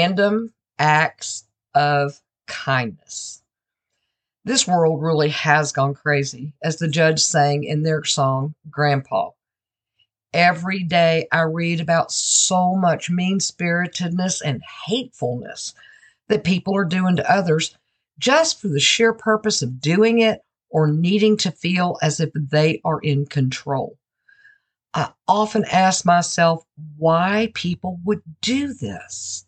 Random acts of kindness. This world really has gone crazy, as the Judds sang in their song, Grandpa. Every day I read about so much mean spiritedness and hatefulness that people are doing to others just for the sheer purpose of doing it or needing to feel as if they are in control. I often ask myself why people would do this.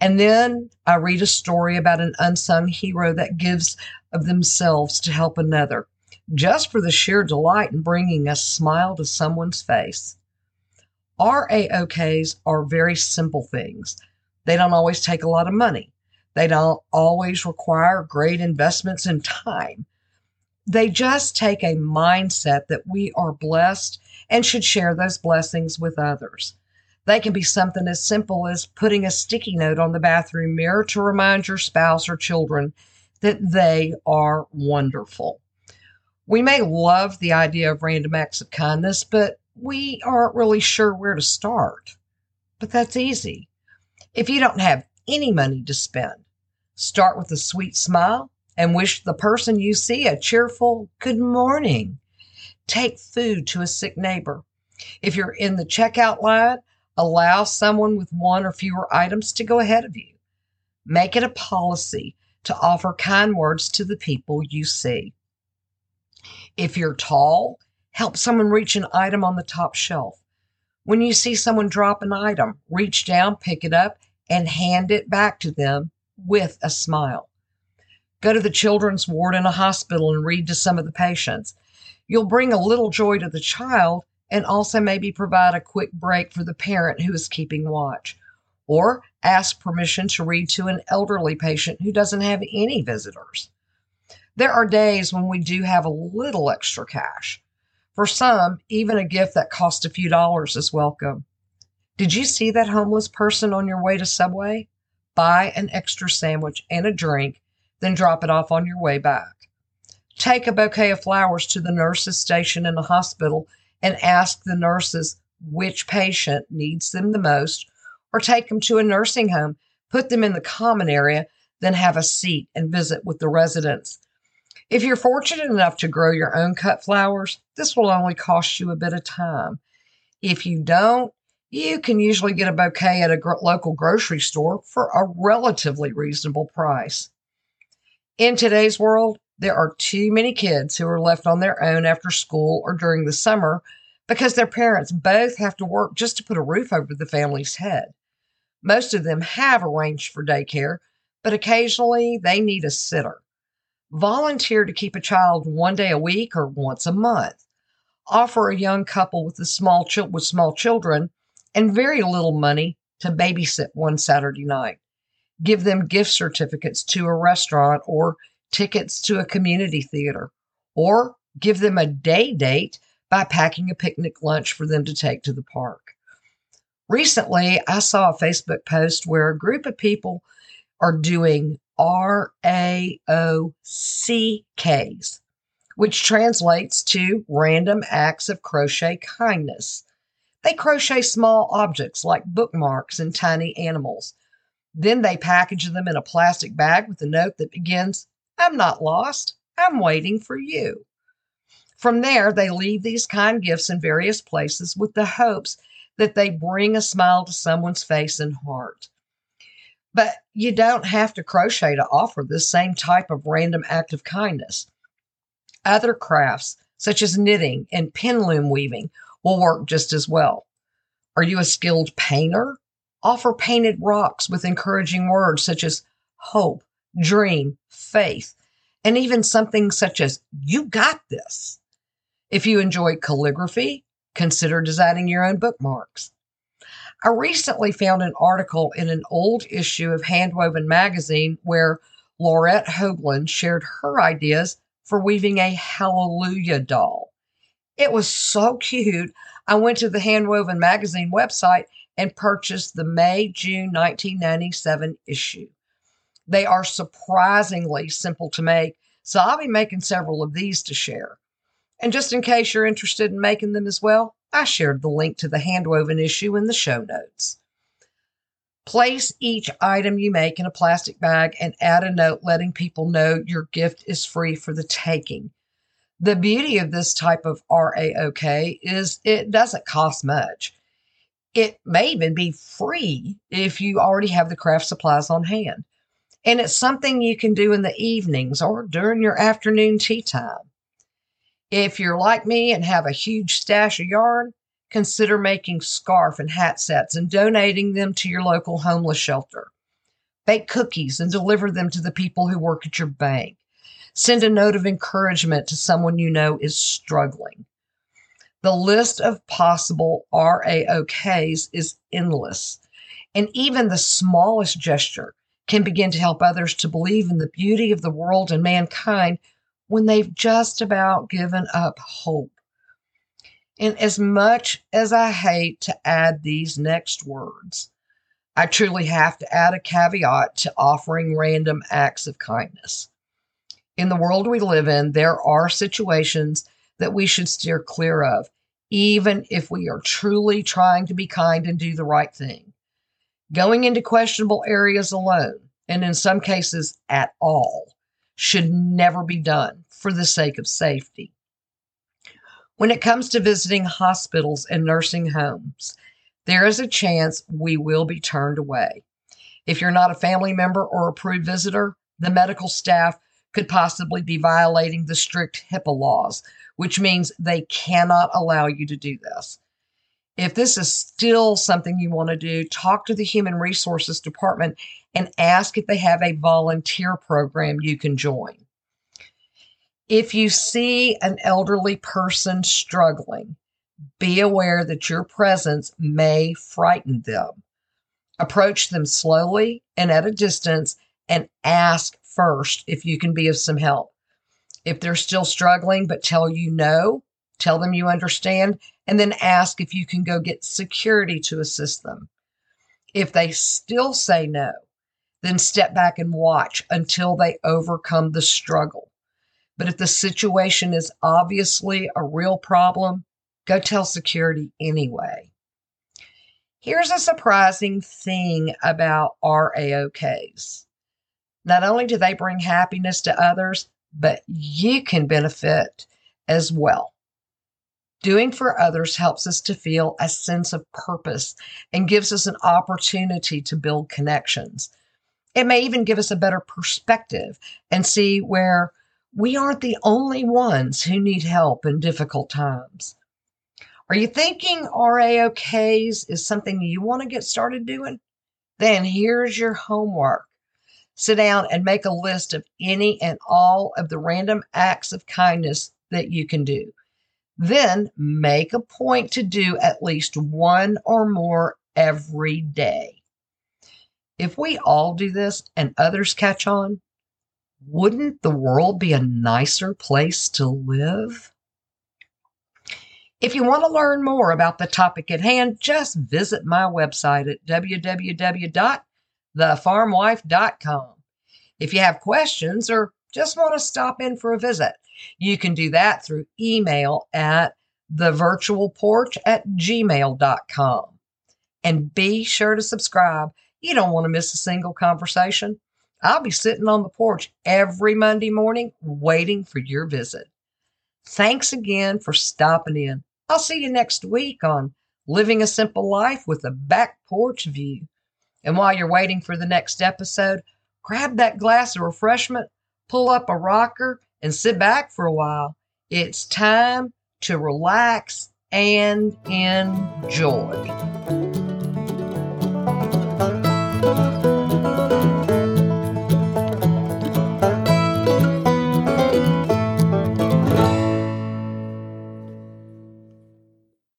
And then I read a story about an unsung hero that gives of themselves to help another, just for the sheer delight in bringing a smile to someone's face. RAOKs are very simple things. They don't always take a lot of money. They don't always require great investments in time. They just take a mindset that we are blessed and should share those blessings with others. They can be something as simple as putting a sticky note on the bathroom mirror to remind your spouse or children that they are wonderful. We may love the idea of random acts of kindness, but we aren't really sure where to start. But that's easy. If you don't have any money to spend, start with a sweet smile and wish the person you see a cheerful good morning. Take food to a sick neighbor. If you're in the checkout line, allow someone with one or fewer items to go ahead of you. Make it a policy to offer kind words to the people you see. If you're tall, help someone reach an item on the top shelf. When you see someone drop an item, reach down, pick it up, and hand it back to them with a smile. Go to the children's ward in a hospital and read to some of the patients. You'll bring a little joy to the child and also maybe provide a quick break for the parent who is keeping watch. Or ask permission to read to an elderly patient who doesn't have any visitors. There are days when we do have a little extra cash. For some, even a gift that costs a few dollars is welcome. Did you see that homeless person on your way to Subway? Buy an extra sandwich and a drink, then drop it off on your way back. Take a bouquet of flowers to the nurse's station in the hospital and ask the nurses which patient needs them the most, or take them to a nursing home, put them in the common area, then have a seat and visit with the residents. If you're fortunate enough to grow your own cut flowers, this will only cost you a bit of time. If you don't, you can usually get a bouquet at a gro- local grocery store for a relatively reasonable price. In today's world, there are too many kids who are left on their own after school or during the summer because their parents both have to work just to put a roof over the family's head. Most of them have arranged for daycare, but occasionally they need a sitter. Volunteer to keep a child one day a week or once a month. Offer a young couple with, small ch- with small children and very little money to babysit one Saturday night. Give them gift certificates to a restaurant or tickets to a community theater, or give them a day date by packing a picnic lunch for them to take to the park. Recently, I saw a Facebook post where a group of people are doing RAOCKs, which translates to random acts of crochet kindness. They crochet small objects like bookmarks and tiny animals. Then they package them in a plastic bag with a note that begins, I'm not lost. I'm waiting for you. From there, they leave these kind gifts in various places with the hopes that they bring a smile to someone's face and heart. But you don't have to crochet to offer this same type of random act of kindness. Other crafts, such as knitting and pin loom weaving, will work just as well. Are you a skilled painter? Offer painted rocks with encouraging words such as hope, dream, faith, and even something such as, You got this. If you enjoy calligraphy, consider designing your own bookmarks. I recently found an article in an old issue of Handwoven magazine where Laurette Hoagland shared her ideas for weaving a hallelujah doll. It was so cute. I went to the Handwoven magazine website and purchased the May June 1997 issue. They are surprisingly simple to make, so I'll be making several of these to share. And just in case you're interested in making them as well, I shared the link to the handwoven issue in the show notes. Place each item you make in a plastic bag and add a note letting people know your gift is free for the taking. The beauty of this type of RAOK is it doesn't cost much. It may even be free if you already have the craft supplies on hand. And it's something you can do in the evenings or during your afternoon tea time. If you're like me and have a huge stash of yarn, consider making scarf and hat sets and donating them to your local homeless shelter. Bake cookies and deliver them to the people who work at your bank. Send a note of encouragement to someone you know is struggling. The list of possible RAOKs is endless, and even the smallest gesture can begin to help others to believe in the beauty of the world and mankind when they've just about given up hope. And as much as I hate to add these next words, I truly have to add a caveat to offering random acts of kindness. In the world we live in, there are situations that we should steer clear of, even if we are truly trying to be kind and do the right thing. Going into questionable areas alone, and in some cases at all, should never be done for the sake of safety. When it comes to visiting hospitals and nursing homes, there is a chance we will be turned away. If you're not a family member or approved visitor, the medical staff could possibly be violating the strict HIPAA laws, which means they cannot allow you to do this. If this is still something you want to do, talk to the Human Resources Department and ask if they have a volunteer program you can join. If you see an elderly person struggling, be aware that your presence may frighten them. Approach them slowly and at a distance and ask first if you can be of some help. If they're still struggling but tell you no, tell them you understand, and then ask if you can go get security to assist them. If they still say no, then step back and watch until they overcome the struggle. But if the situation is obviously a real problem, go tell security anyway. Here's a surprising thing about RAOKs. Not only do they bring happiness to others, but you can benefit as well. Doing for others helps us to feel a sense of purpose and gives us an opportunity to build connections. It may even give us a better perspective and see where we aren't the only ones who need help in difficult times. Are you thinking RAOKs is something you want to get started doing? Then here's your homework. Sit down and make a list of any and all of the random acts of kindness that you can do. Then make a point to do at least one or more every day. If we all do this and others catch on, wouldn't the world be a nicer place to live? If you want to learn more about the topic at hand, just visit my website at www.thefarmwife.com. If you have questions or just want to stop in for a visit, you can do that through email at thevirtualporch at gmail.com. And be sure to subscribe. You don't want to miss a single conversation. I'll be sitting on the porch every Monday morning waiting for your visit. Thanks again for stopping in. I'll see you next week on Living a Simple Life with a Back Porch View. And while you're waiting for the next episode, grab that glass of refreshment, pull up a rocker, and sit back for a while. It's time to relax and enjoy.